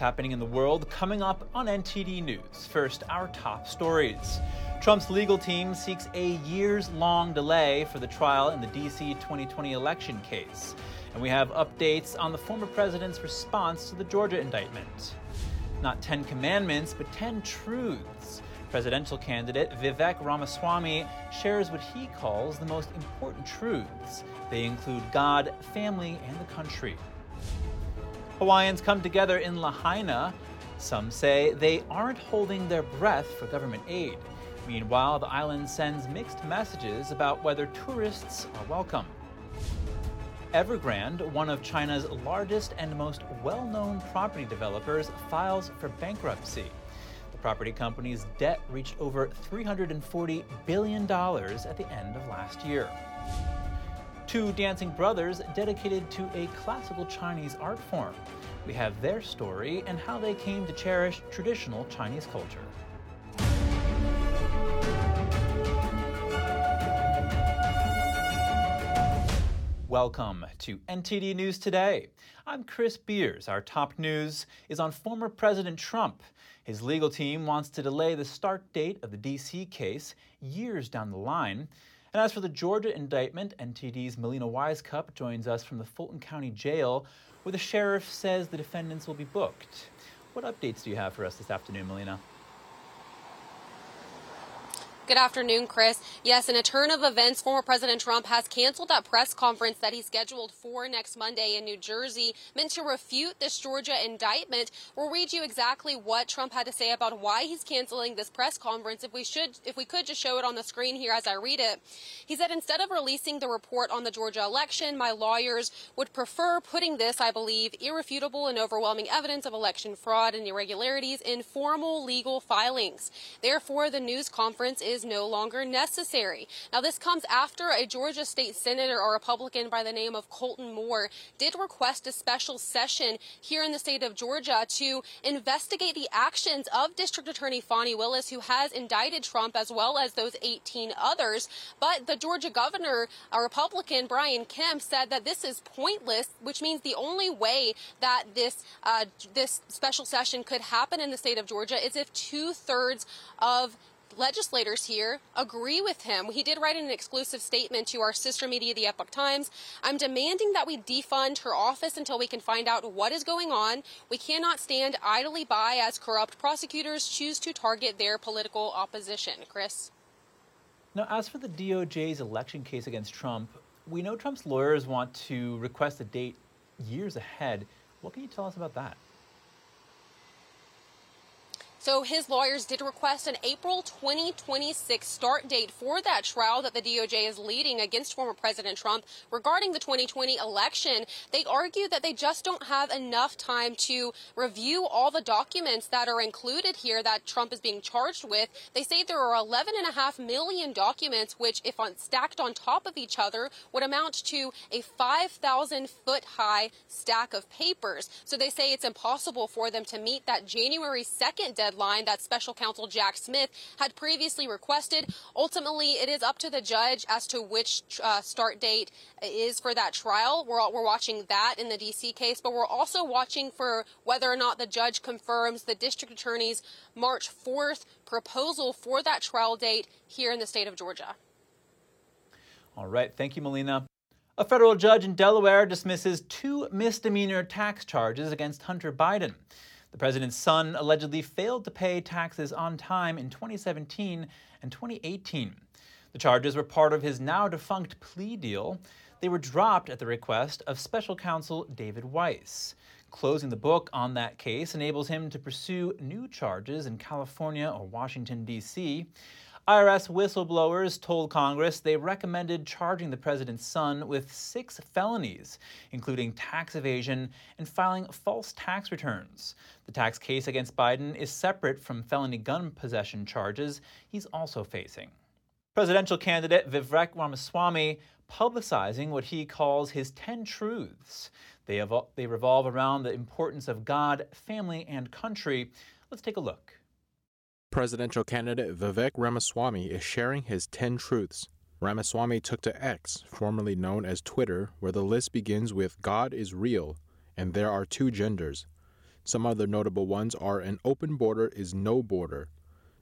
what's happening in the world coming up on NTD News. First, our top stories. Trump's legal team seeks a years long delay for the trial in the DC 2020 election case. And we have updates on the former president's response to the Georgia indictment. Not 10 commandments, but 10 truths. Presidential candidate Vivek Ramaswamy shares what he calls the most important truths. They include God, family, and the country. Hawaiians come together in Lahaina. Some say they aren't holding their breath for government aid. Meanwhile, the island sends mixed messages about whether tourists are welcome. Evergrande, one of China's largest and most well known property developers, files for bankruptcy. The property company's debt reached over $340 billion at the end of last year. Two dancing brothers dedicated to a classical Chinese art form. We have their story and how they came to cherish traditional Chinese culture. Welcome to NTD News Today. I'm Chris Beers. Our top news is on former President Trump. His legal team wants to delay the start date of the D.C. case years down the line. And as for the Georgia indictment, NTD's Melina Wisecup joins us from the Fulton County Jail, where the sheriff says the defendants will be booked. What updates do you have for us this afternoon, Melina? Good afternoon, Chris. Yes, in a turn of events, former President Trump has canceled that press conference that he scheduled for next Monday in New Jersey, meant to refute this Georgia indictment. We'll read you exactly what Trump had to say about why he's canceling this press conference. If we should, if we could just show it on the screen here as I read it. He said, instead of releasing the report on the Georgia election, my lawyers would prefer putting this, I believe, irrefutable and overwhelming evidence of election fraud and irregularities in formal legal filings. Therefore, the news conference is is no longer necessary. Now, this comes after a Georgia state senator, a Republican by the name of Colton Moore, did request a special session here in the state of Georgia to investigate the actions of District Attorney Fani Willis, who has indicted Trump as well as those 18 others. But the Georgia governor, a Republican, Brian Kemp, said that this is pointless, which means the only way that this uh, this special session could happen in the state of Georgia is if two thirds of legislators here agree with him. He did write an exclusive statement to our sister media, the Epoch Times. I'm demanding that we defund her office until we can find out what is going on. We cannot stand idly by as corrupt prosecutors choose to target their political opposition. Chris? Now, as for the DOJ's election case against Trump, we know Trump's lawyers want to request a date years ahead. What can you tell us about that? So his lawyers did request an April 2026 start date for that trial that the DOJ is leading against former President Trump regarding the 2020 election. They argue that they just don't have enough time to review all the documents that are included here that Trump is being charged with. They say there are 11.5 million documents, which, if on, stacked on top of each other, would amount to a 5,000 foot high stack of papers. So they say it's impossible for them to meet that January 2nd deadline deadline that special counsel Jack Smith had previously requested. Ultimately, it is up to the judge as to which uh, start date is for that trial. We're, we're watching that in the D.C. case, but we're also watching for whether or not the judge confirms the district attorney's March 4th proposal for that trial date here in the state of Georgia. All right. Thank you, Melina. A federal judge in Delaware dismisses two misdemeanor tax charges against Hunter Biden. The president's son allegedly failed to pay taxes on time in 2017 and 2018. The charges were part of his now defunct plea deal. They were dropped at the request of special counsel David Weiss. Closing the book on that case enables him to pursue new charges in California or Washington, D.C. IRS whistleblowers told Congress they recommended charging the president's son with six felonies, including tax evasion and filing false tax returns. The tax case against Biden is separate from felony gun possession charges he's also facing. Presidential candidate Vivek Ramaswamy publicizing what he calls his 10 truths. They, evo- they revolve around the importance of God, family, and country. Let's take a look. Presidential candidate Vivek Ramaswamy is sharing his 10 truths. Ramaswamy took to X, formerly known as Twitter, where the list begins with God is real and there are two genders. Some other notable ones are an open border is no border,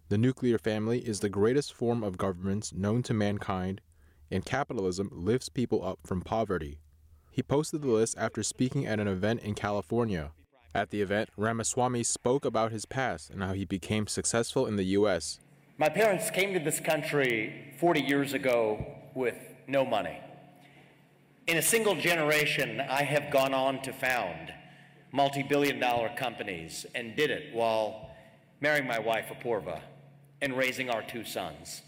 the nuclear family is the greatest form of governance known to mankind, and capitalism lifts people up from poverty. He posted the list after speaking at an event in California. At the event, Ramaswamy spoke about his past and how he became successful in the U.S. My parents came to this country 40 years ago with no money. In a single generation, I have gone on to found multi billion dollar companies and did it while marrying my wife, Apoorva, and raising our two sons.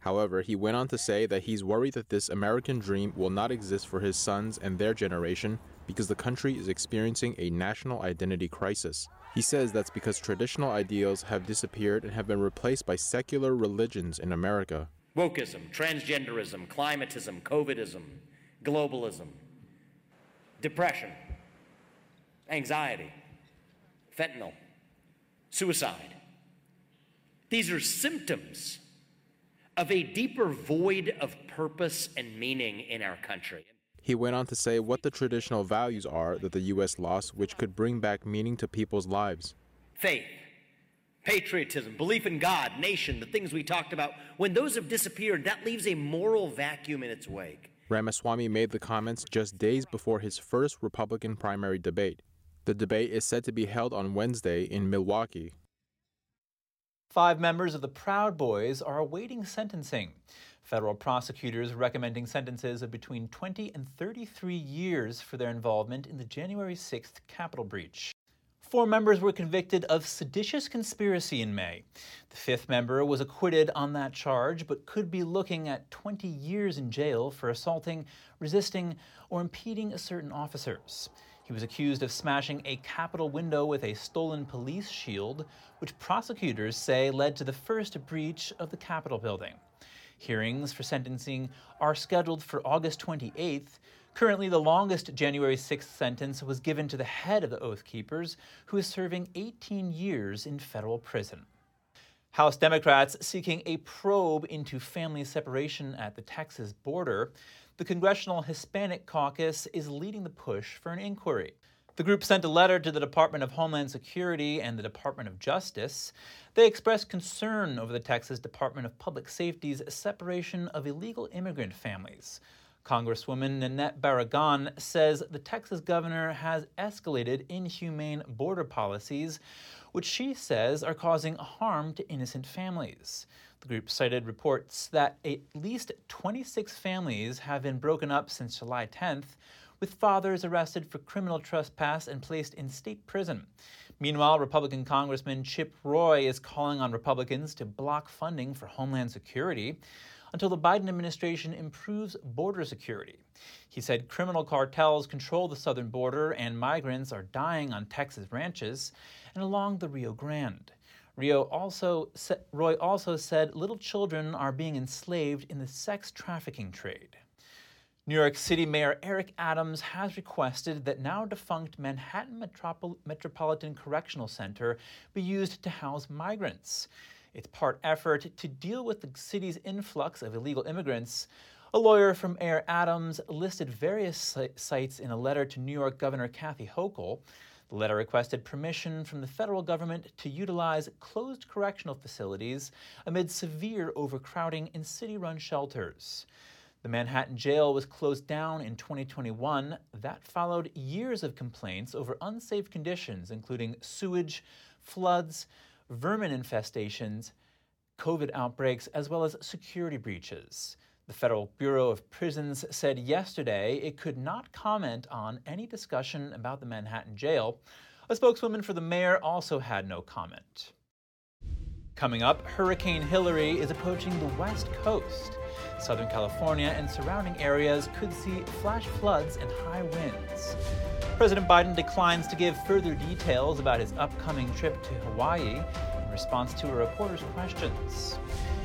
However, he went on to say that he's worried that this American dream will not exist for his sons and their generation because the country is experiencing a national identity crisis. He says that's because traditional ideals have disappeared and have been replaced by secular religions in America. Wokeism, transgenderism, climatism, COVIDism, globalism, depression, anxiety, fentanyl, suicide. These are symptoms of a deeper void of purpose and meaning in our country. He went on to say what the traditional values are that the U.S. lost, which could bring back meaning to people's lives faith, patriotism, belief in God, nation, the things we talked about. When those have disappeared, that leaves a moral vacuum in its wake. Ramaswamy made the comments just days before his first Republican primary debate. The debate is set to be held on Wednesday in Milwaukee. Five members of the Proud Boys are awaiting sentencing. Federal prosecutors recommending sentences of between 20 and 33 years for their involvement in the January 6th Capitol breach. Four members were convicted of seditious conspiracy in May. The fifth member was acquitted on that charge, but could be looking at 20 years in jail for assaulting, resisting, or impeding certain officers. He was accused of smashing a Capitol window with a stolen police shield, which prosecutors say led to the first breach of the Capitol building. Hearings for sentencing are scheduled for August 28th. Currently, the longest January 6th sentence was given to the head of the Oath Keepers, who is serving 18 years in federal prison. House Democrats seeking a probe into family separation at the Texas border the Congressional Hispanic Caucus is leading the push for an inquiry. The group sent a letter to the Department of Homeland Security and the Department of Justice. They expressed concern over the Texas Department of Public Safety's separation of illegal immigrant families. Congresswoman Nanette Barragán says the Texas governor has escalated inhumane border policies, which she says are causing harm to innocent families. The group cited reports that at least 26 families have been broken up since July 10th, with fathers arrested for criminal trespass and placed in state prison. Meanwhile, Republican Congressman Chip Roy is calling on Republicans to block funding for Homeland Security until the Biden administration improves border security. He said criminal cartels control the southern border and migrants are dying on Texas ranches and along the Rio Grande. Rio also Roy also said little children are being enslaved in the sex trafficking trade. New York City Mayor Eric Adams has requested that now defunct Manhattan Metropol- Metropolitan Correctional Center be used to house migrants. It's part effort to deal with the city's influx of illegal immigrants. A lawyer from Mayor Adams listed various sites in a letter to New York Governor Kathy Hochul. The letter requested permission from the federal government to utilize closed correctional facilities amid severe overcrowding in city run shelters. The Manhattan jail was closed down in 2021. That followed years of complaints over unsafe conditions, including sewage, floods, vermin infestations, COVID outbreaks, as well as security breaches. The Federal Bureau of Prisons said yesterday it could not comment on any discussion about the Manhattan jail. A spokeswoman for the mayor also had no comment. Coming up, Hurricane Hilary is approaching the west coast. Southern California and surrounding areas could see flash floods and high winds. President Biden declines to give further details about his upcoming trip to Hawaii in response to a reporter's questions.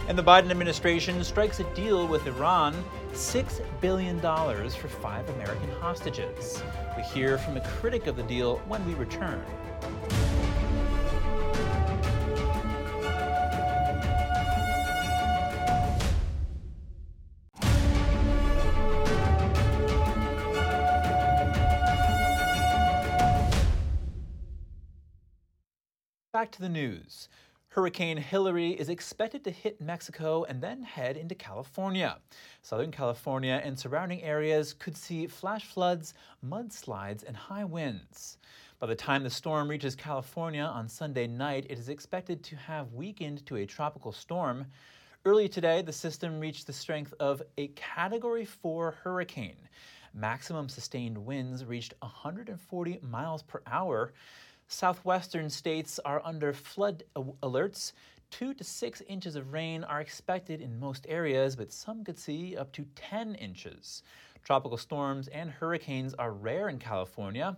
And the Biden administration strikes a deal with Iran $6 billion for five American hostages. We hear from a critic of the deal when we return. Back to the news. Hurricane Hilary is expected to hit Mexico and then head into California. Southern California and surrounding areas could see flash floods, mudslides, and high winds. By the time the storm reaches California on Sunday night, it is expected to have weakened to a tropical storm. Early today, the system reached the strength of a Category 4 hurricane. Maximum sustained winds reached 140 miles per hour. Southwestern states are under flood alerts. Two to six inches of rain are expected in most areas, but some could see up to 10 inches. Tropical storms and hurricanes are rare in California.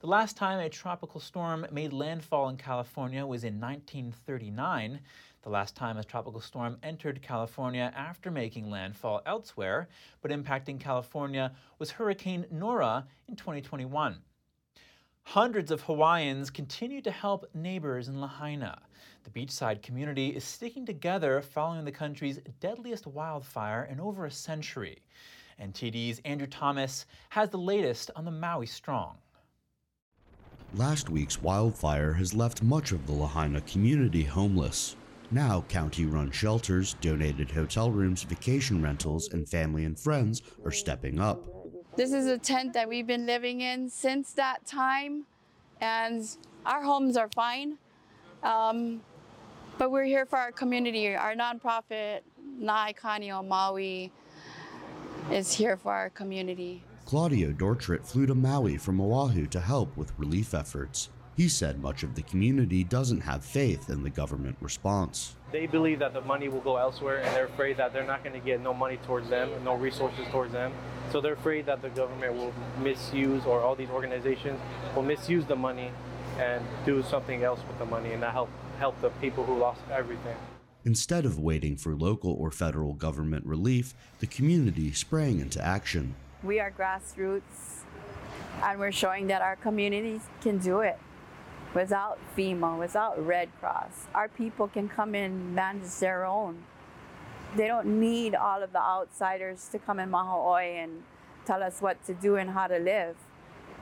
The last time a tropical storm made landfall in California was in 1939. The last time a tropical storm entered California after making landfall elsewhere, but impacting California, was Hurricane Nora in 2021. Hundreds of Hawaiians continue to help neighbors in Lahaina. The beachside community is sticking together following the country's deadliest wildfire in over a century. NTD's Andrew Thomas has the latest on the Maui Strong. Last week's wildfire has left much of the Lahaina community homeless. Now, county run shelters, donated hotel rooms, vacation rentals, and family and friends are stepping up. This is a tent that we've been living in since that time, and our homes are fine. Um, but we're here for our community. Our nonprofit, Na'ai Maui, is here for our community. Claudio Dortrit flew to Maui from Oahu to help with relief efforts. He said much of the community doesn't have faith in the government response. They believe that the money will go elsewhere and they're afraid that they're not going to get no money towards them, no resources towards them. So they're afraid that the government will misuse or all these organizations will misuse the money and do something else with the money and not help help the people who lost everything. Instead of waiting for local or federal government relief, the community sprang into action. We are grassroots and we're showing that our communities can do it without FEMA, without Red Cross. Our people can come in and manage their own. They don't need all of the outsiders to come in Maha'oi and tell us what to do and how to live.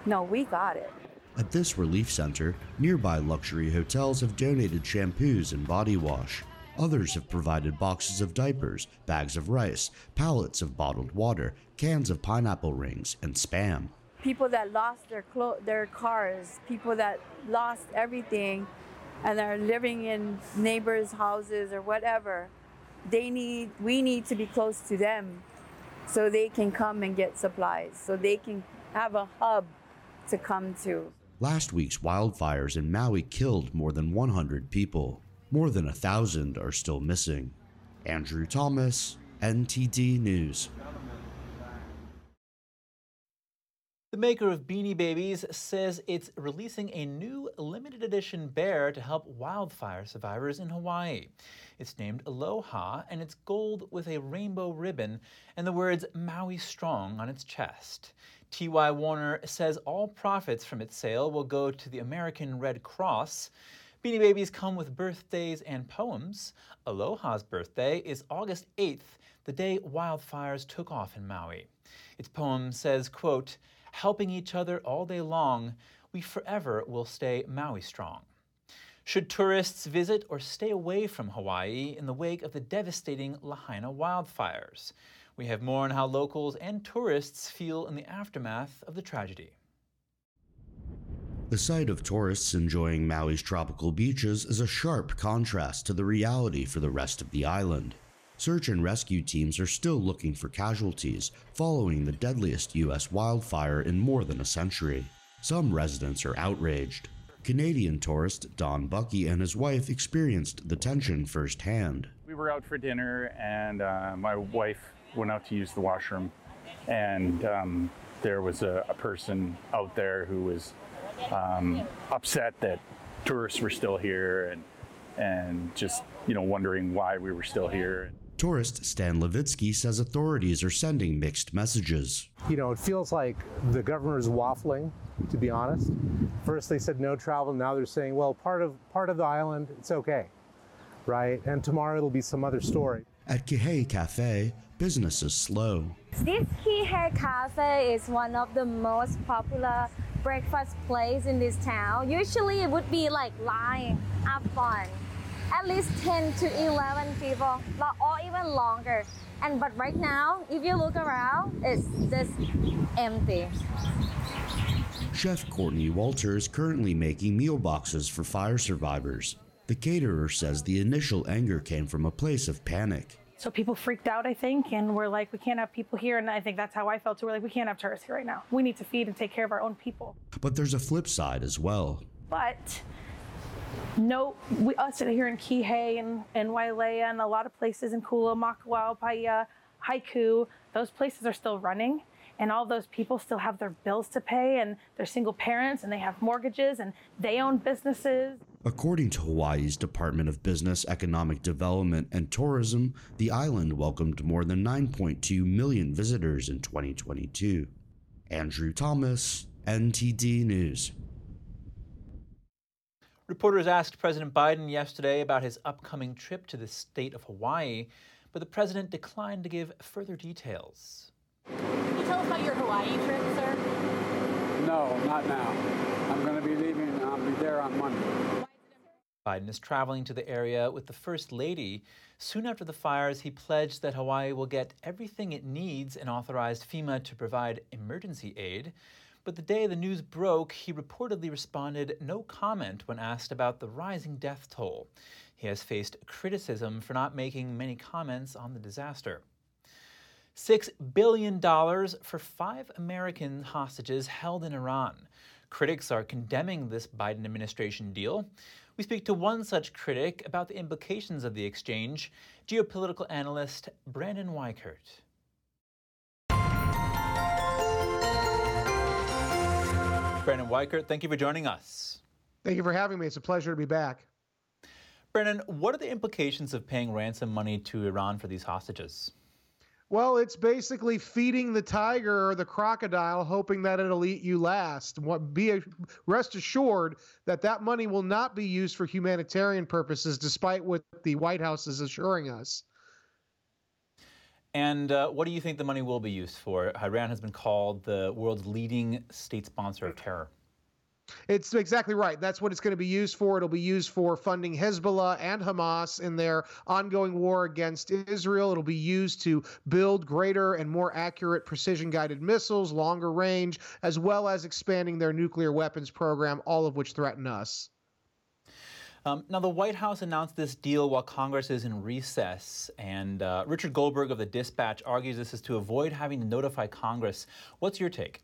No, we got it. At this relief center, nearby luxury hotels have donated shampoos and body wash. Others have provided boxes of diapers, bags of rice, pallets of bottled water, cans of pineapple rings, and spam people that lost their clo- their cars, people that lost everything, and are living in neighbors' houses or whatever. They need we need to be close to them, so they can come and get supplies, so they can have a hub to come to. Last week's wildfires in Maui killed more than 100 people. More than a thousand are still missing. Andrew Thomas, NTD News. The maker of Beanie Babies says it's releasing a new limited edition bear to help wildfire survivors in Hawaii. It's named Aloha and it's gold with a rainbow ribbon and the words Maui Strong on its chest. T.Y. Warner says all profits from its sale will go to the American Red Cross. Beanie Babies come with birthdays and poems. Aloha's birthday is August 8th, the day wildfires took off in Maui. Its poem says, quote, helping each other all day long, we forever will stay Maui strong. Should tourists visit or stay away from Hawaii in the wake of the devastating Lahaina wildfires? We have more on how locals and tourists feel in the aftermath of the tragedy. The sight of tourists enjoying Maui's tropical beaches is a sharp contrast to the reality for the rest of the island. Search and rescue teams are still looking for casualties following the deadliest U.S. wildfire in more than a century. Some residents are outraged. Canadian tourist Don Bucky and his wife experienced the tension firsthand. We were out for dinner, and uh, my wife went out to use the washroom, and um, there was a, a, person out there who was um, upset that tourists were still here and and just you know wondering why we were still here. Tourist Stan Levitsky says authorities are sending mixed messages. You know, it feels like the governor is waffling, to be honest. First they said no travel, now they're saying, well, part of part of the island, it's okay. Right? And tomorrow it'll be some other story. At Kihei Cafe, business is slow. This Kihei Cafe is one of the most popular breakfast place in this town, usually it would be like line, have fun. At least 10 to 11 people, or even longer. And but right now, if you look around, it's just empty. Chef Courtney Walter is currently making meal boxes for fire survivors. The caterer says the initial anger came from a place of panic. So people freaked out, I think, and we're like, we can't have people here. And I think that's how I felt too. We're like, we can't have tourists here right now. We need to feed and take care of our own people. But there's a flip side as well. But no, we us here in Kihei and, and Wailea and a lot of places in Kula, Makawao, Paia, Haiku, those places are still running and all those people still have their bills to pay and they're single parents and they have mortgages and they own businesses. According to Hawaii's Department of Business, Economic Development, and Tourism, the island welcomed more than 9.2 million visitors in 2022. Andrew Thomas, NTD News. Reporters asked President Biden yesterday about his upcoming trip to the state of Hawaii, but the president declined to give further details. Can you tell us about your Hawaii trip, sir? No, not now. I'm going to be leaving. I'll be there on Monday. Biden is traveling to the area with the First Lady. Soon after the fires, he pledged that Hawaii will get everything it needs and authorized FEMA to provide emergency aid. But the day the news broke, he reportedly responded no comment when asked about the rising death toll. He has faced criticism for not making many comments on the disaster. $6 billion for five American hostages held in Iran. Critics are condemning this Biden administration deal. We speak to one such critic about the implications of the exchange, geopolitical analyst Brandon Weichert. Brandon Weichert, thank you for joining us. Thank you for having me. It's a pleasure to be back. Brandon, what are the implications of paying ransom money to Iran for these hostages? Well, it's basically feeding the tiger or the crocodile, hoping that it'll eat you last. Be rest assured that that money will not be used for humanitarian purposes, despite what the White House is assuring us. And uh, what do you think the money will be used for? Iran has been called the world's leading state sponsor of terror. It's exactly right. That's what it's going to be used for. It'll be used for funding Hezbollah and Hamas in their ongoing war against Israel. It'll be used to build greater and more accurate precision guided missiles, longer range, as well as expanding their nuclear weapons program, all of which threaten us. Um, now, the White House announced this deal while Congress is in recess, and uh, Richard Goldberg of the Dispatch argues this is to avoid having to notify Congress. What's your take?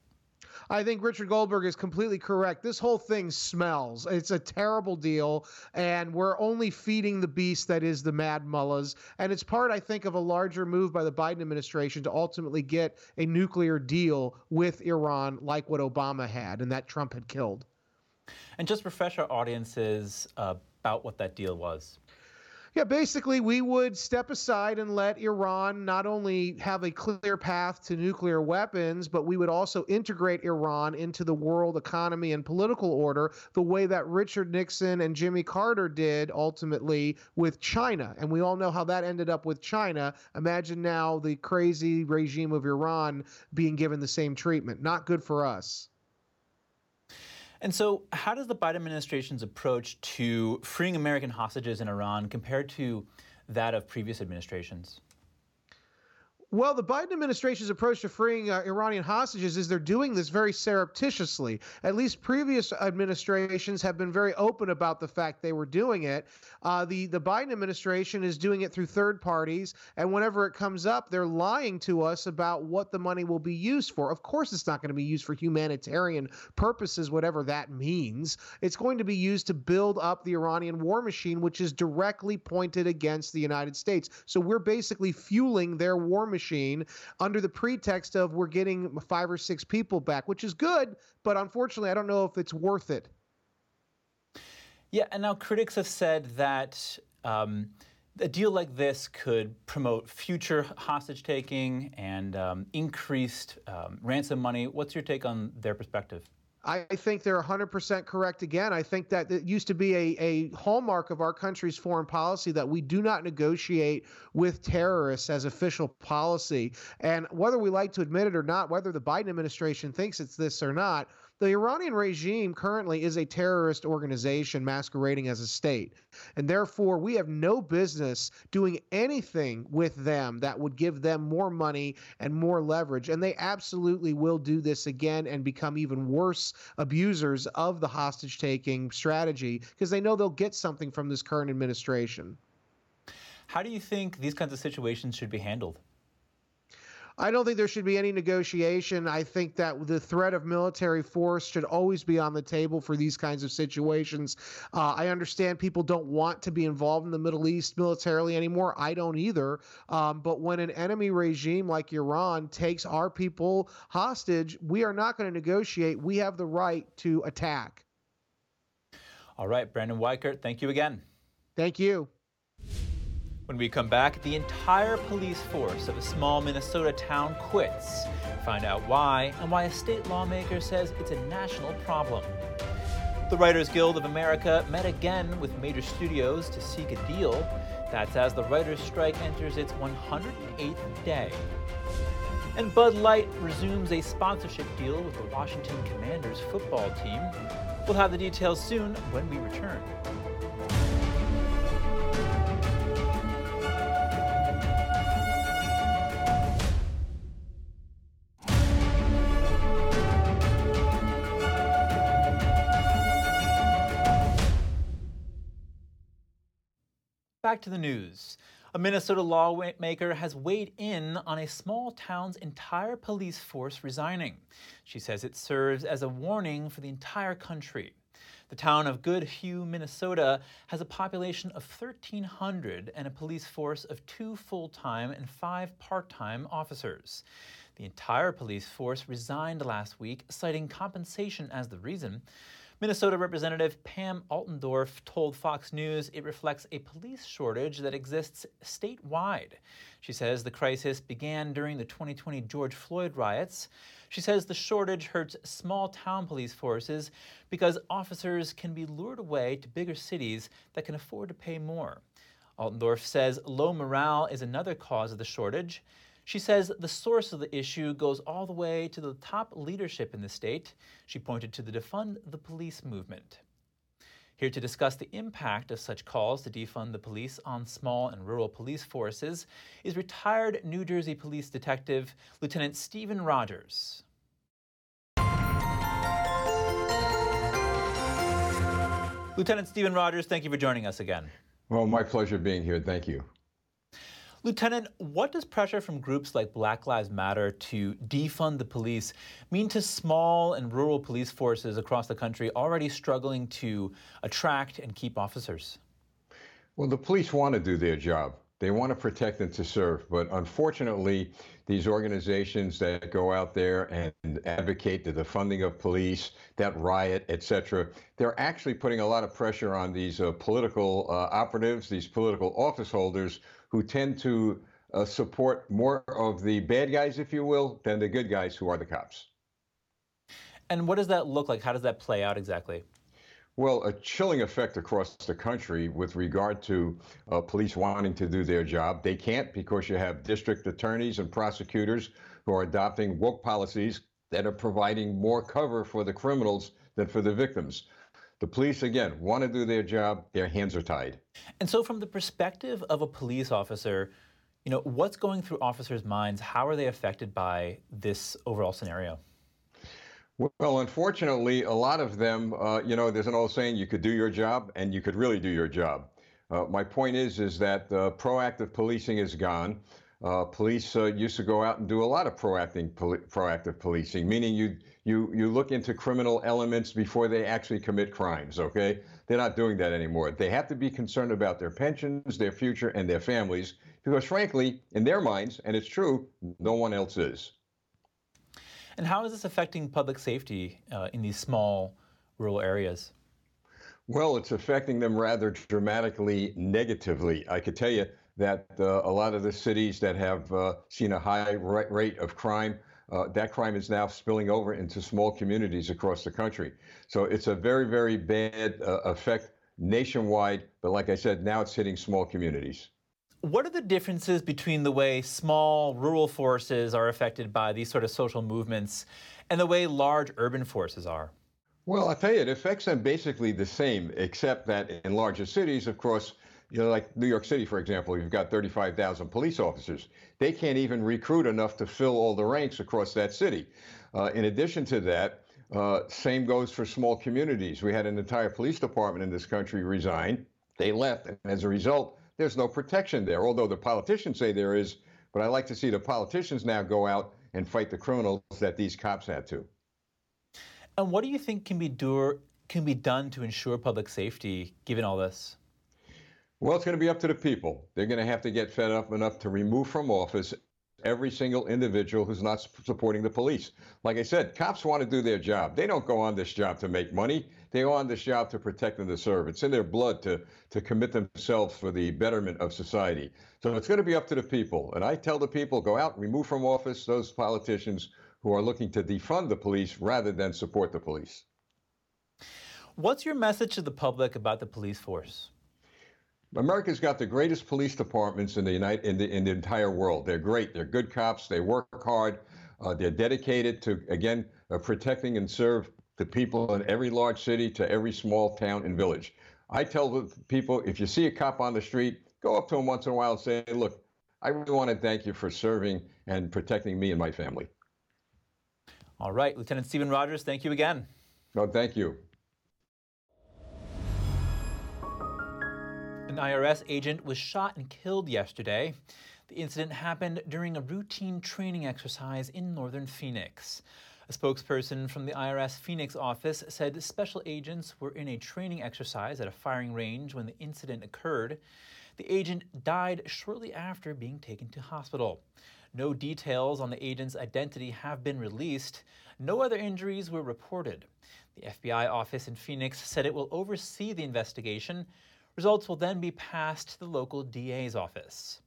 I think Richard Goldberg is completely correct. This whole thing smells. It's a terrible deal, and we're only feeding the beast that is the mad mullahs. And it's part, I think, of a larger move by the Biden administration to ultimately get a nuclear deal with Iran, like what Obama had and that Trump had killed. And just refresh our audiences uh, about what that deal was. Yeah, basically, we would step aside and let Iran not only have a clear path to nuclear weapons, but we would also integrate Iran into the world economy and political order the way that Richard Nixon and Jimmy Carter did ultimately with China. And we all know how that ended up with China. Imagine now the crazy regime of Iran being given the same treatment. Not good for us. And so, how does the Biden administration's approach to freeing American hostages in Iran compare to that of previous administrations? Well, the Biden administration's approach to freeing uh, Iranian hostages is they're doing this very surreptitiously. At least previous administrations have been very open about the fact they were doing it. Uh, the the Biden administration is doing it through third parties, and whenever it comes up, they're lying to us about what the money will be used for. Of course, it's not going to be used for humanitarian purposes, whatever that means. It's going to be used to build up the Iranian war machine, which is directly pointed against the United States. So we're basically fueling their war machine machine under the pretext of we're getting five or six people back, which is good, but unfortunately, I don't know if it's worth it. Yeah, and now critics have said that um, a deal like this could promote future hostage taking and um, increased um, ransom money. What's your take on their perspective? I think they're 100% correct again. I think that it used to be a, a hallmark of our country's foreign policy that we do not negotiate with terrorists as official policy. And whether we like to admit it or not, whether the Biden administration thinks it's this or not, the Iranian regime currently is a terrorist organization masquerading as a state. And therefore, we have no business doing anything with them that would give them more money and more leverage. And they absolutely will do this again and become even worse abusers of the hostage taking strategy because they know they'll get something from this current administration. How do you think these kinds of situations should be handled? I don't think there should be any negotiation. I think that the threat of military force should always be on the table for these kinds of situations. Uh, I understand people don't want to be involved in the Middle East militarily anymore. I don't either. Um, but when an enemy regime like Iran takes our people hostage, we are not going to negotiate. We have the right to attack. All right, Brandon Weichert, thank you again. Thank you. When we come back, the entire police force of a small Minnesota town quits. Find out why and why a state lawmaker says it's a national problem. The Writers Guild of America met again with major studios to seek a deal. That's as the writers' strike enters its 108th day. And Bud Light resumes a sponsorship deal with the Washington Commanders football team. We'll have the details soon when we return. Back to the news. A Minnesota lawmaker has weighed in on a small town's entire police force resigning. She says it serves as a warning for the entire country. The town of Goodhue, Minnesota has a population of 1,300 and a police force of two full time and five part time officers. The entire police force resigned last week, citing compensation as the reason. Minnesota Representative Pam Altendorf told Fox News it reflects a police shortage that exists statewide. She says the crisis began during the 2020 George Floyd riots. She says the shortage hurts small town police forces because officers can be lured away to bigger cities that can afford to pay more. Altendorf says low morale is another cause of the shortage. She says the source of the issue goes all the way to the top leadership in the state. She pointed to the Defund the Police movement. Here to discuss the impact of such calls to defund the police on small and rural police forces is retired New Jersey police detective Lieutenant Stephen Rogers. Lieutenant Stephen Rogers, thank you for joining us again. Well, my pleasure being here. Thank you. Lieutenant, what does pressure from groups like Black Lives Matter to defund the police mean to small and rural police forces across the country already struggling to attract and keep officers? Well, the police want to do their job. They want to protect and to serve. But unfortunately, these organizations that go out there and advocate the defunding of police, that riot, etc., they're actually putting a lot of pressure on these uh, political uh, operatives, these political office holders who tend to uh, support more of the bad guys, if you will, than the good guys who are the cops. And what does that look like? How does that play out exactly? Well, a chilling effect across the country with regard to uh, police wanting to do their job. They can't because you have district attorneys and prosecutors who are adopting woke policies that are providing more cover for the criminals than for the victims. The police, again, want to do their job, their hands are tied. And so, from the perspective of a police officer, you know, what's going through officers' minds? How are they affected by this overall scenario? Well, unfortunately, a lot of them, uh, you know, there's an old saying: you could do your job, and you could really do your job. Uh, my point is, is that uh, proactive policing is gone. Uh, police uh, used to go out and do a lot of proactive, poli- proactive policing, meaning you you you look into criminal elements before they actually commit crimes. Okay, they're not doing that anymore. They have to be concerned about their pensions, their future, and their families, because frankly, in their minds, and it's true, no one else is. And how is this affecting public safety uh, in these small rural areas? Well, it's affecting them rather dramatically negatively. I could tell you that uh, a lot of the cities that have uh, seen a high rate of crime uh, that crime is now spilling over into small communities across the country. So it's a very, very bad uh, effect nationwide. But like I said, now it's hitting small communities. What are the differences between the way small rural forces are affected by these sort of social movements and the way large urban forces are? Well, I'll tell you, it affects them basically the same, except that in larger cities, of course, you know, like New York City, for example, you've got 35,000 police officers. They can't even recruit enough to fill all the ranks across that city. Uh, in addition to that, uh, same goes for small communities. We had an entire police department in this country resign. They left, and as a result, there's no protection there. Although the politicians say there is, but I like to see the politicians now go out and fight the criminals that these cops had to. And what do you think can be do can be done to ensure public safety given all this? Well, it's going to be up to the people. They're going to have to get fed up enough to remove from office every single individual who's not supporting the police. Like I said, cops want to do their job. They don't go on this job to make money. They go on this job to protect and to serve. It's in their blood to, to commit themselves for the betterment of society. So it's going to be up to the people. And I tell the people go out, remove from office those politicians who are looking to defund the police rather than support the police. What's your message to the public about the police force? America's got the greatest police departments in the United in the in the entire world. They're great. They're good cops. They work hard. Uh, they're dedicated to again uh, protecting and serve the people in every large city to every small town and village. I tell people if you see a cop on the street, go up to him once in a while and say, "Look, I really want to thank you for serving and protecting me and my family." All right, Lieutenant Stephen Rogers, thank you again. No, thank you. An IRS agent was shot and killed yesterday. The incident happened during a routine training exercise in northern Phoenix. A spokesperson from the IRS Phoenix office said special agents were in a training exercise at a firing range when the incident occurred. The agent died shortly after being taken to hospital. No details on the agent's identity have been released. No other injuries were reported. The FBI office in Phoenix said it will oversee the investigation. Results will then be passed to the local DA's office.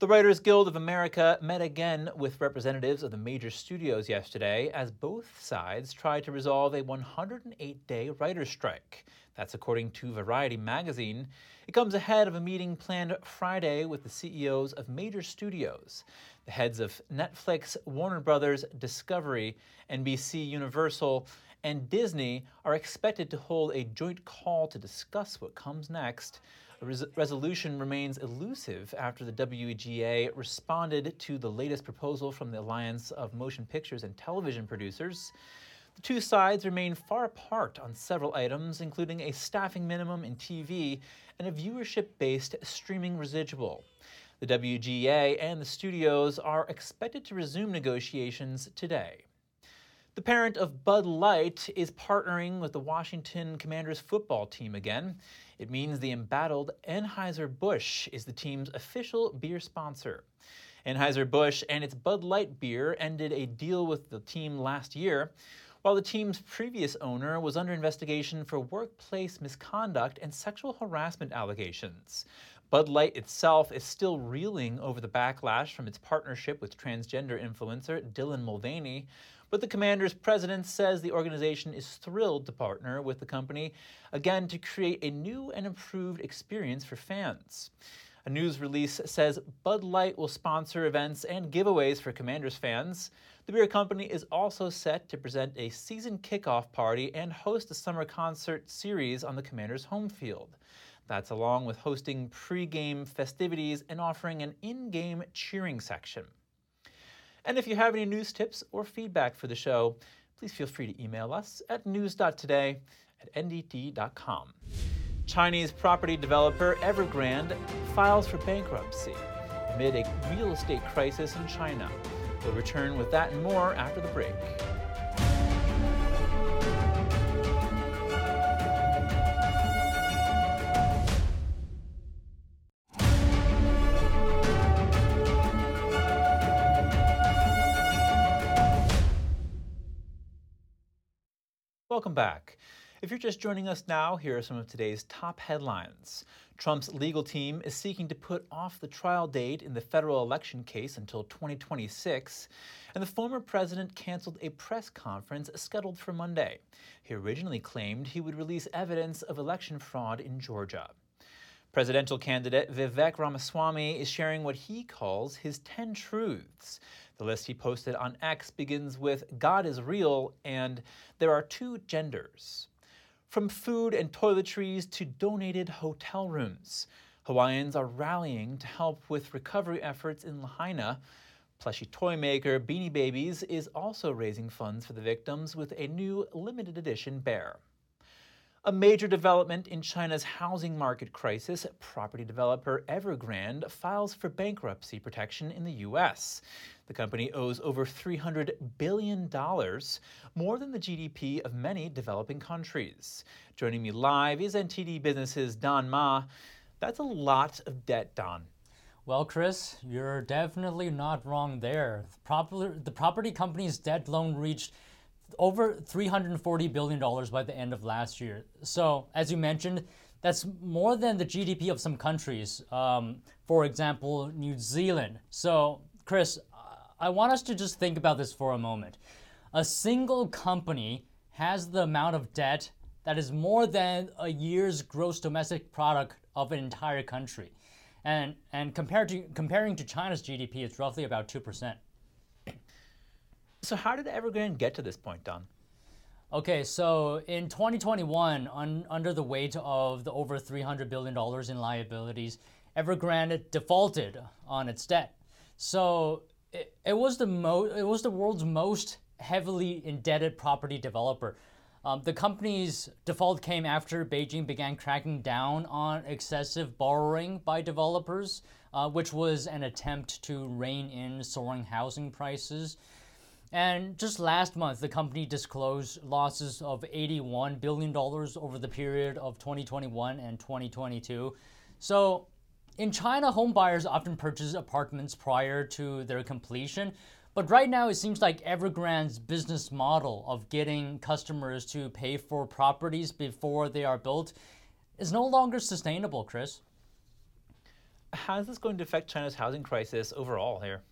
The Writers Guild of America met again with representatives of the major studios yesterday as both sides tried to resolve a 108 day writer's strike. That's according to Variety magazine. It comes ahead of a meeting planned Friday with the CEOs of major studios. The heads of Netflix, Warner Brothers, Discovery, NBC Universal, and Disney are expected to hold a joint call to discuss what comes next. A res- resolution remains elusive after the WGA responded to the latest proposal from the Alliance of Motion Pictures and Television Producers. The two sides remain far apart on several items, including a staffing minimum in TV and a viewership based streaming residual. The WGA and the studios are expected to resume negotiations today. The parent of Bud Light is partnering with the Washington Commanders football team again. It means the embattled Anheuser-Busch is the team's official beer sponsor. Anheuser-Busch and its Bud Light beer ended a deal with the team last year, while the team's previous owner was under investigation for workplace misconduct and sexual harassment allegations. Bud Light itself is still reeling over the backlash from its partnership with transgender influencer Dylan Mulvaney, but the commander's president says the organization is thrilled to partner with the company again to create a new and improved experience for fans. A news release says Bud Light will sponsor events and giveaways for Commanders fans. The beer company is also set to present a season kickoff party and host a summer concert series on the Commanders' home field. That's along with hosting pre-game festivities and offering an in-game cheering section. And if you have any news tips or feedback for the show, please feel free to email us at news.today at ndt.com. Chinese property developer Evergrande files for bankruptcy amid a real estate crisis in China. We'll return with that and more after the break. Welcome back. If you're just joining us now, here are some of today's top headlines. Trump's legal team is seeking to put off the trial date in the federal election case until 2026, and the former president canceled a press conference scheduled for Monday. He originally claimed he would release evidence of election fraud in Georgia. Presidential candidate Vivek Ramaswamy is sharing what he calls his 10 truths. The list he posted on X begins with God is real and there are two genders. From food and toiletries to donated hotel rooms, Hawaiians are rallying to help with recovery efforts in Lahaina. Plushy toy maker Beanie Babies is also raising funds for the victims with a new limited edition bear. A major development in China's housing market crisis, property developer Evergrande files for bankruptcy protection in the U.S. The company owes over $300 billion, more than the GDP of many developing countries. Joining me live is NTD Business's Don Ma. That's a lot of debt, Don. Well, Chris, you're definitely not wrong there. The the property company's debt loan reached over $340 billion by the end of last year. So, as you mentioned, that's more than the GDP of some countries. Um, for example, New Zealand. So, Chris, I want us to just think about this for a moment. A single company has the amount of debt that is more than a year's gross domestic product of an entire country. And, and compared to, comparing to China's GDP, it's roughly about 2%. So, how did Evergrande get to this point, Don? Okay, so in 2021, un, under the weight of the over $300 billion in liabilities, Evergrande defaulted on its debt. So it, it was the mo- it was the world's most heavily indebted property developer. Um, the company's default came after Beijing began cracking down on excessive borrowing by developers, uh, which was an attempt to rein in soaring housing prices. And just last month, the company disclosed losses of $81 billion over the period of 2021 and 2022. So, in China, home buyers often purchase apartments prior to their completion. But right now, it seems like Evergrande's business model of getting customers to pay for properties before they are built is no longer sustainable, Chris. How is this going to affect China's housing crisis overall here?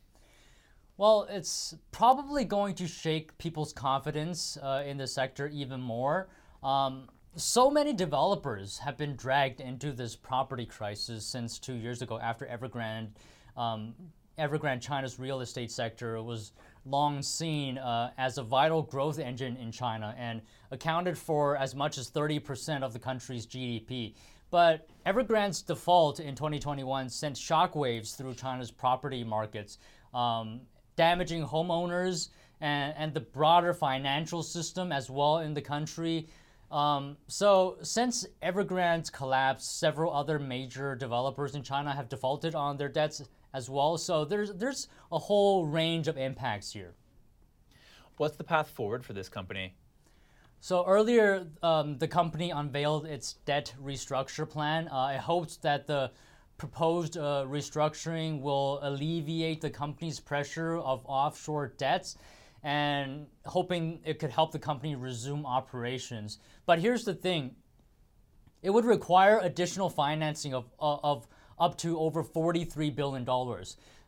Well, it's probably going to shake people's confidence uh, in the sector even more. Um, so many developers have been dragged into this property crisis since two years ago after Evergrande. Um, Evergrande China's real estate sector was long seen uh, as a vital growth engine in China and accounted for as much as 30% of the country's GDP. But Evergrande's default in 2021 sent shockwaves through China's property markets. Um, damaging homeowners and, and the broader financial system as well in the country. Um, so, since Evergrande's collapse, several other major developers in China have defaulted on their debts as well. So, there's, there's a whole range of impacts here. What's the path forward for this company? So, earlier, um, the company unveiled its debt restructure plan. Uh, it hopes that the proposed uh, restructuring will alleviate the company's pressure of offshore debts and hoping it could help the company resume operations. But here's the thing it would require additional financing of, uh, of up to over $43 billion.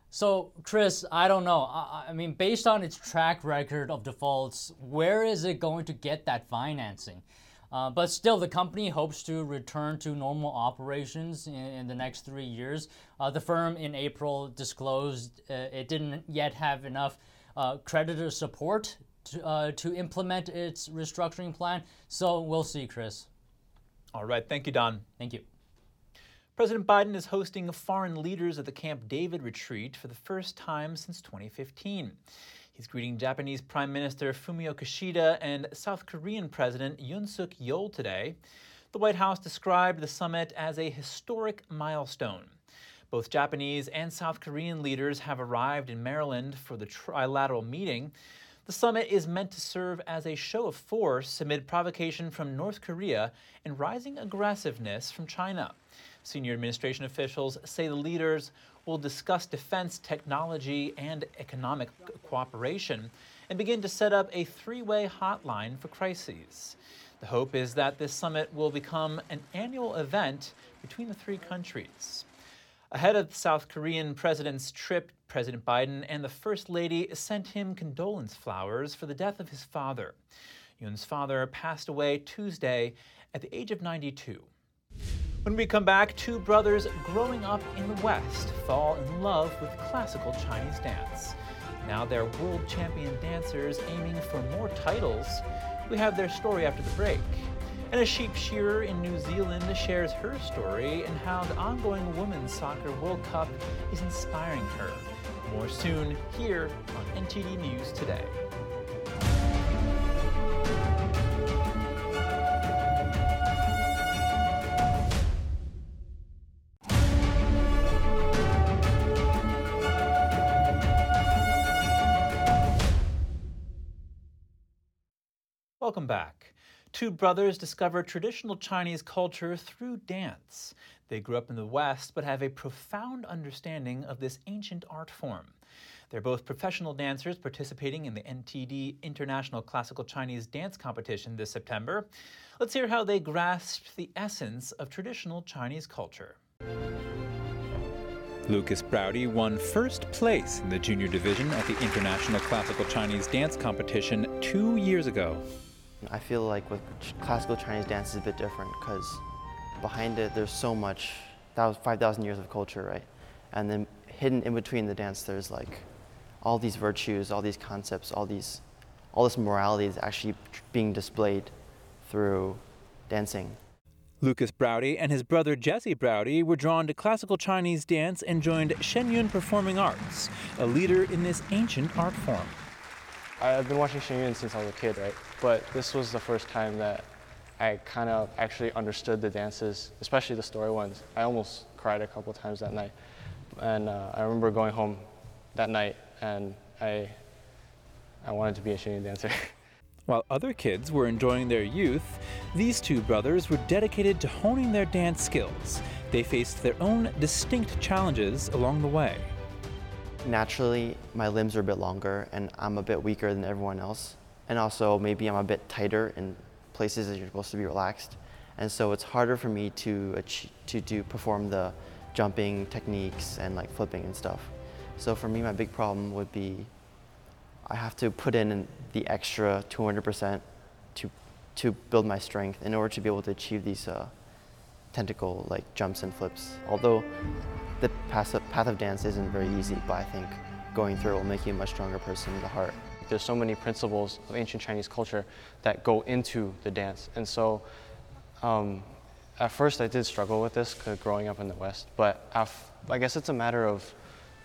So, Chris, I don't know. I, I, mean, based on its track record of defaults, where is it going to get that financing? Uh, but still, the company hopes to return to normal operations in, in the next three years. Uh, the firm in April disclosed uh, it didn't yet have enough uh, creditor support to, uh, to implement its restructuring plan. So we'll see, Chris. All right. Thank you, Don. Thank you. President Biden is hosting foreign leaders at the Camp David retreat for the first time since 2015. He's greeting Japanese Prime Minister Fumio Kishida and South Korean President Yoon Suk Yeol today. The White House described the summit as a historic milestone. Both Japanese and South Korean leaders have arrived in Maryland for the trilateral meeting. The summit is meant to serve as a show of force amid provocation from North Korea and rising aggressiveness from China. Senior administration officials say the leaders will discuss defense, technology, and economic cooperation and begin to set up a three way hotline for crises. The hope is that this summit will become an annual event between the three countries. Ahead of the South Korean president's trip, President Biden and the First Lady sent him condolence flowers for the death of his father. Yoon's father passed away Tuesday at the age of 92. When we come back, two brothers growing up in the West fall in love with classical Chinese dance. Now they're world champion dancers aiming for more titles. We have their story after the break. And a sheep shearer in New Zealand shares her story and how the ongoing Women's Soccer World Cup is inspiring her. More soon here on NTD News Today. Welcome back. Two brothers discover traditional Chinese culture through dance. They grew up in the West but have a profound understanding of this ancient art form. They're both professional dancers participating in the NTD International Classical Chinese Dance Competition this September. Let's hear how they grasped the essence of traditional Chinese culture. Lucas Browdy won first place in the junior division at the International Classical Chinese Dance Competition two years ago. I feel like with classical Chinese dance is a bit different because behind it there's so much, that was 5,000 years of culture, right? And then hidden in between the dance there's like all these virtues, all these concepts, all these, all this morality is actually being displayed through dancing. Lucas Browdy and his brother Jesse Browdy were drawn to classical Chinese dance and joined Shen Yun Performing Arts, a leader in this ancient art form. I've been watching Shen Yun since I was a kid, right? But this was the first time that I kind of actually understood the dances, especially the story ones. I almost cried a couple times that night. And uh, I remember going home that night and I, I wanted to be a Shen Yun dancer. While other kids were enjoying their youth, these two brothers were dedicated to honing their dance skills. They faced their own distinct challenges along the way. Naturally, my limbs are a bit longer and I'm a bit weaker than everyone else. And also, maybe I'm a bit tighter in places that you're supposed to be relaxed. And so it's harder for me to, achieve, to do, perform the jumping techniques and like flipping and stuff. So for me, my big problem would be I have to put in the extra 200% to, to build my strength in order to be able to achieve these uh, tentacle like jumps and flips. Although the path of, path of dance isn't very easy, but I think going through it will make you a much stronger person in the heart. There's so many principles of ancient Chinese culture that go into the dance. And so um, at first I did struggle with this growing up in the West, but I guess it's a matter of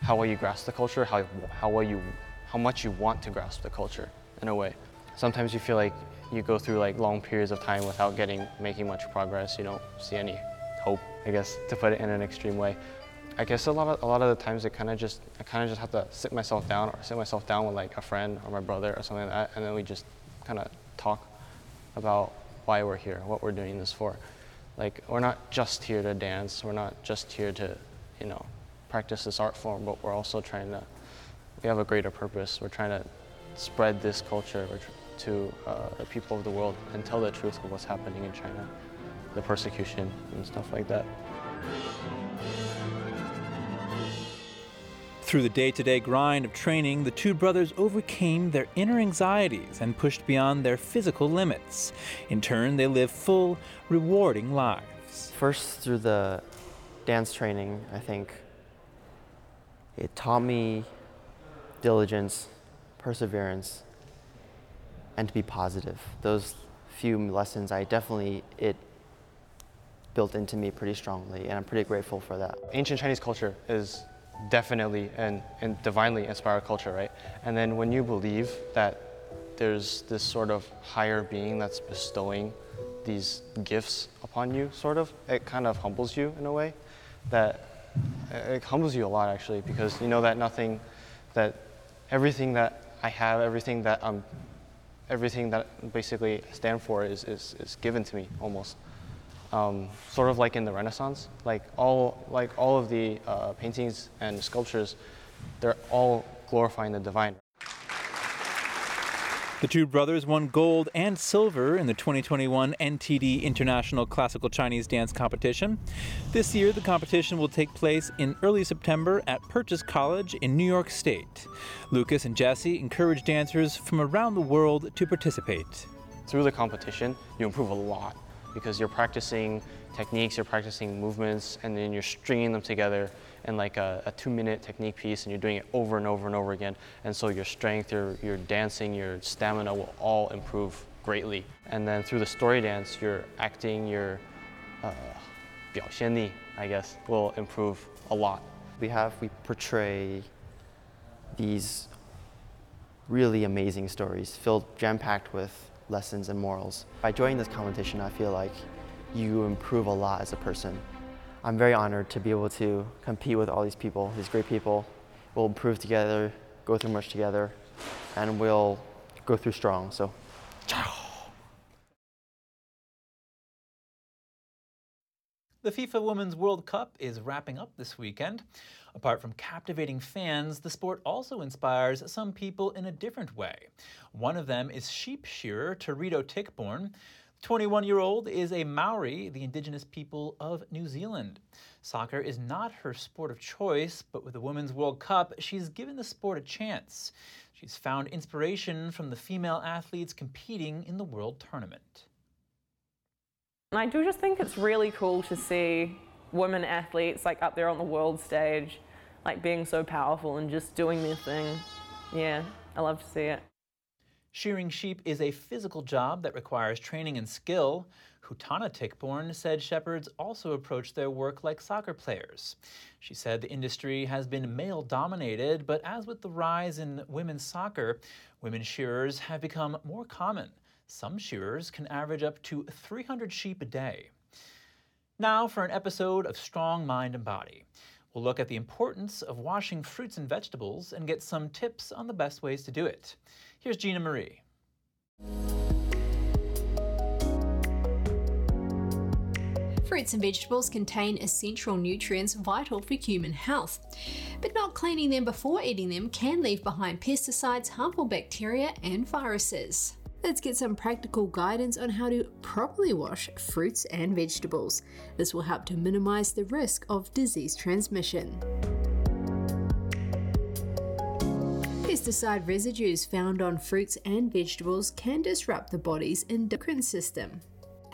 how well you grasp the culture, how, how well you, how much you want to grasp the culture in a way. Sometimes you feel like you go through like long periods of time without getting, making much progress. You don't see any hope, I guess, to put it in an extreme way. I guess a lot of a lot of the times it kind of just I kind of just have to sit myself down or sit myself down with like a friend or my brother or something like that, and then we just kind of talk about why we're here, what we're doing this for. Like we're not just here to dance, we're not just here to, you know, practice this art form, but we're also trying to. We have a greater purpose. We're trying to spread this culture to uh, the people of the world and tell the truth of what's happening in China, the persecution and stuff like that. Through the day to day grind of training, the two brothers overcame their inner anxieties and pushed beyond their physical limits. In turn, they live full, rewarding lives. First, through the dance training, I think it taught me diligence, perseverance, and to be positive. Those few lessons, I definitely, it built into me pretty strongly, and I'm pretty grateful for that. Ancient Chinese culture is definitely and, and divinely inspired culture, right? And then when you believe that there's this sort of higher being that's bestowing these gifts upon you, sort of, it kind of humbles you in a way. That it humbles you a lot actually, because you know that nothing, that everything that I have, everything that I'm, everything that basically I stand for is, is, is given to me almost um, sort of like in the Renaissance. Like all, like all of the uh, paintings and sculptures, they're all glorifying the divine. The two brothers won gold and silver in the 2021 NTD International Classical Chinese Dance Competition. This year, the competition will take place in early September at Purchase College in New York State. Lucas and Jesse encourage dancers from around the world to participate. Through the competition, you improve a lot because you're practicing techniques, you're practicing movements, and then you're stringing them together in like a, a two minute technique piece and you're doing it over and over and over again. And so your strength, your, your dancing, your stamina will all improve greatly. And then through the story dance, your acting, your uh, 表现力, I guess, will improve a lot. We have, we portray these really amazing stories filled, jam-packed with lessons and morals. By joining this competition, I feel like you improve a lot as a person. I'm very honored to be able to compete with all these people, these great people. We'll improve together, go through much together, and we'll go through strong. So, ciao. The FIFA Women's World Cup is wrapping up this weekend. Apart from captivating fans, the sport also inspires some people in a different way. One of them is sheep shearer Terido Tickborn. 21 year old is a Maori, the indigenous people of New Zealand. Soccer is not her sport of choice, but with the Women's World Cup, she's given the sport a chance. She's found inspiration from the female athletes competing in the World Tournament. And I do just think it's really cool to see women athletes like up there on the world stage, like being so powerful and just doing their thing. Yeah, I love to see it. Shearing sheep is a physical job that requires training and skill. Hutana Tickborn said shepherds also approach their work like soccer players. She said the industry has been male dominated, but as with the rise in women's soccer, women shearers have become more common. Some shearers can average up to 300 sheep a day. Now for an episode of Strong Mind and Body. We'll look at the importance of washing fruits and vegetables and get some tips on the best ways to do it. Here's Gina Marie. Fruits and vegetables contain essential nutrients vital for human health, but not cleaning them before eating them can leave behind pesticides, harmful bacteria, and viruses. Let's get some practical guidance on how to properly wash fruits and vegetables. This will help to minimize the risk of disease transmission. Pesticide residues found on fruits and vegetables can disrupt the body's endocrine system.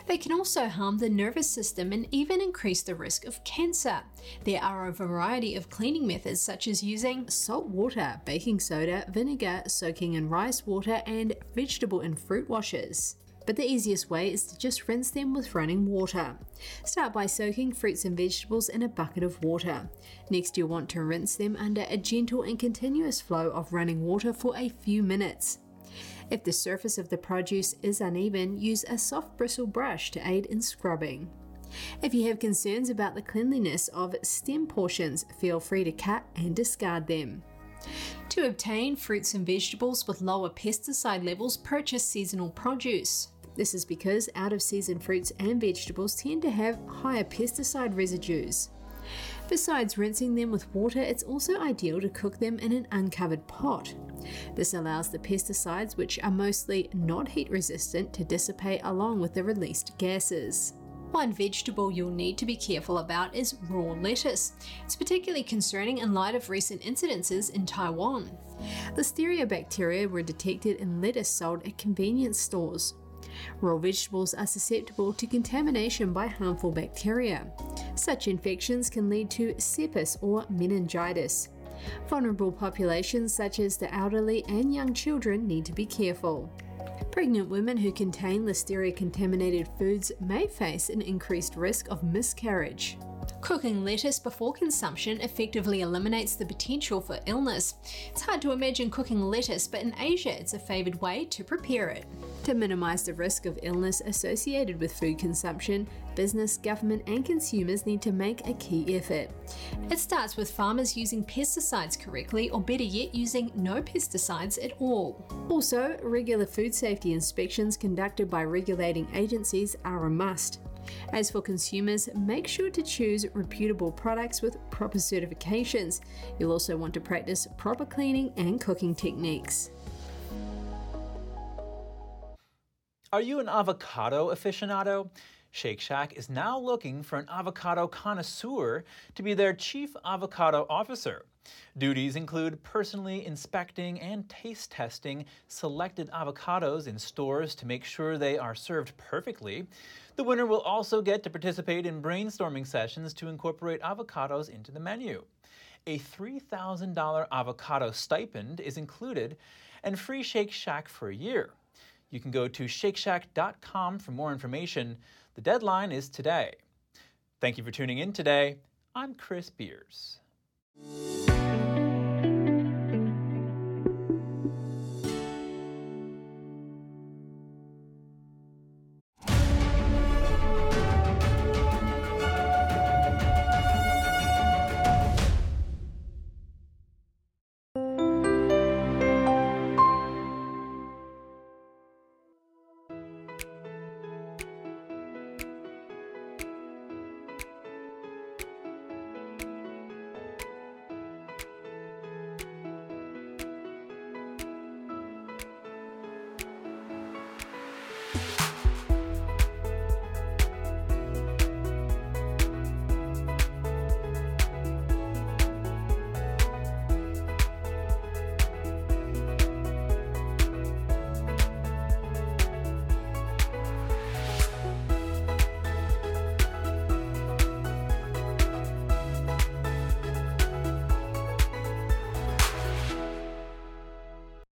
They can also harm the nervous system and even increase the risk of cancer. There are a variety of cleaning methods, such as using salt water, baking soda, vinegar, soaking in rice water, and vegetable and fruit washes. But the easiest way is to just rinse them with running water. Start by soaking fruits and vegetables in a bucket of water. Next, you'll want to rinse them under a gentle and continuous flow of running water for a few minutes. If the surface of the produce is uneven, use a soft bristle brush to aid in scrubbing. If you have concerns about the cleanliness of stem portions, feel free to cut and discard them. To obtain fruits and vegetables with lower pesticide levels, purchase seasonal produce. This is because out of season fruits and vegetables tend to have higher pesticide residues. Besides rinsing them with water, it's also ideal to cook them in an uncovered pot. This allows the pesticides, which are mostly not heat resistant, to dissipate along with the released gases. One vegetable you'll need to be careful about is raw lettuce. It's particularly concerning in light of recent incidences in Taiwan. Listeria bacteria were detected in lettuce sold at convenience stores. Raw vegetables are susceptible to contamination by harmful bacteria. Such infections can lead to sepsis or meningitis. Vulnerable populations such as the elderly and young children need to be careful. Pregnant women who contain listeria contaminated foods may face an increased risk of miscarriage. Cooking lettuce before consumption effectively eliminates the potential for illness. It's hard to imagine cooking lettuce, but in Asia it's a favoured way to prepare it. To minimise the risk of illness associated with food consumption, business, government, and consumers need to make a key effort. It starts with farmers using pesticides correctly, or better yet, using no pesticides at all. Also, regular food safety inspections conducted by regulating agencies are a must. As for consumers, make sure to choose reputable products with proper certifications. You'll also want to practice proper cleaning and cooking techniques. Are you an avocado aficionado? Shake Shack is now looking for an avocado connoisseur to be their chief avocado officer. Duties include personally inspecting and taste testing selected avocados in stores to make sure they are served perfectly. The winner will also get to participate in brainstorming sessions to incorporate avocados into the menu. A $3,000 avocado stipend is included and free Shake Shack for a year. You can go to shakeshack.com for more information. The deadline is today. Thank you for tuning in today. I'm Chris Beers.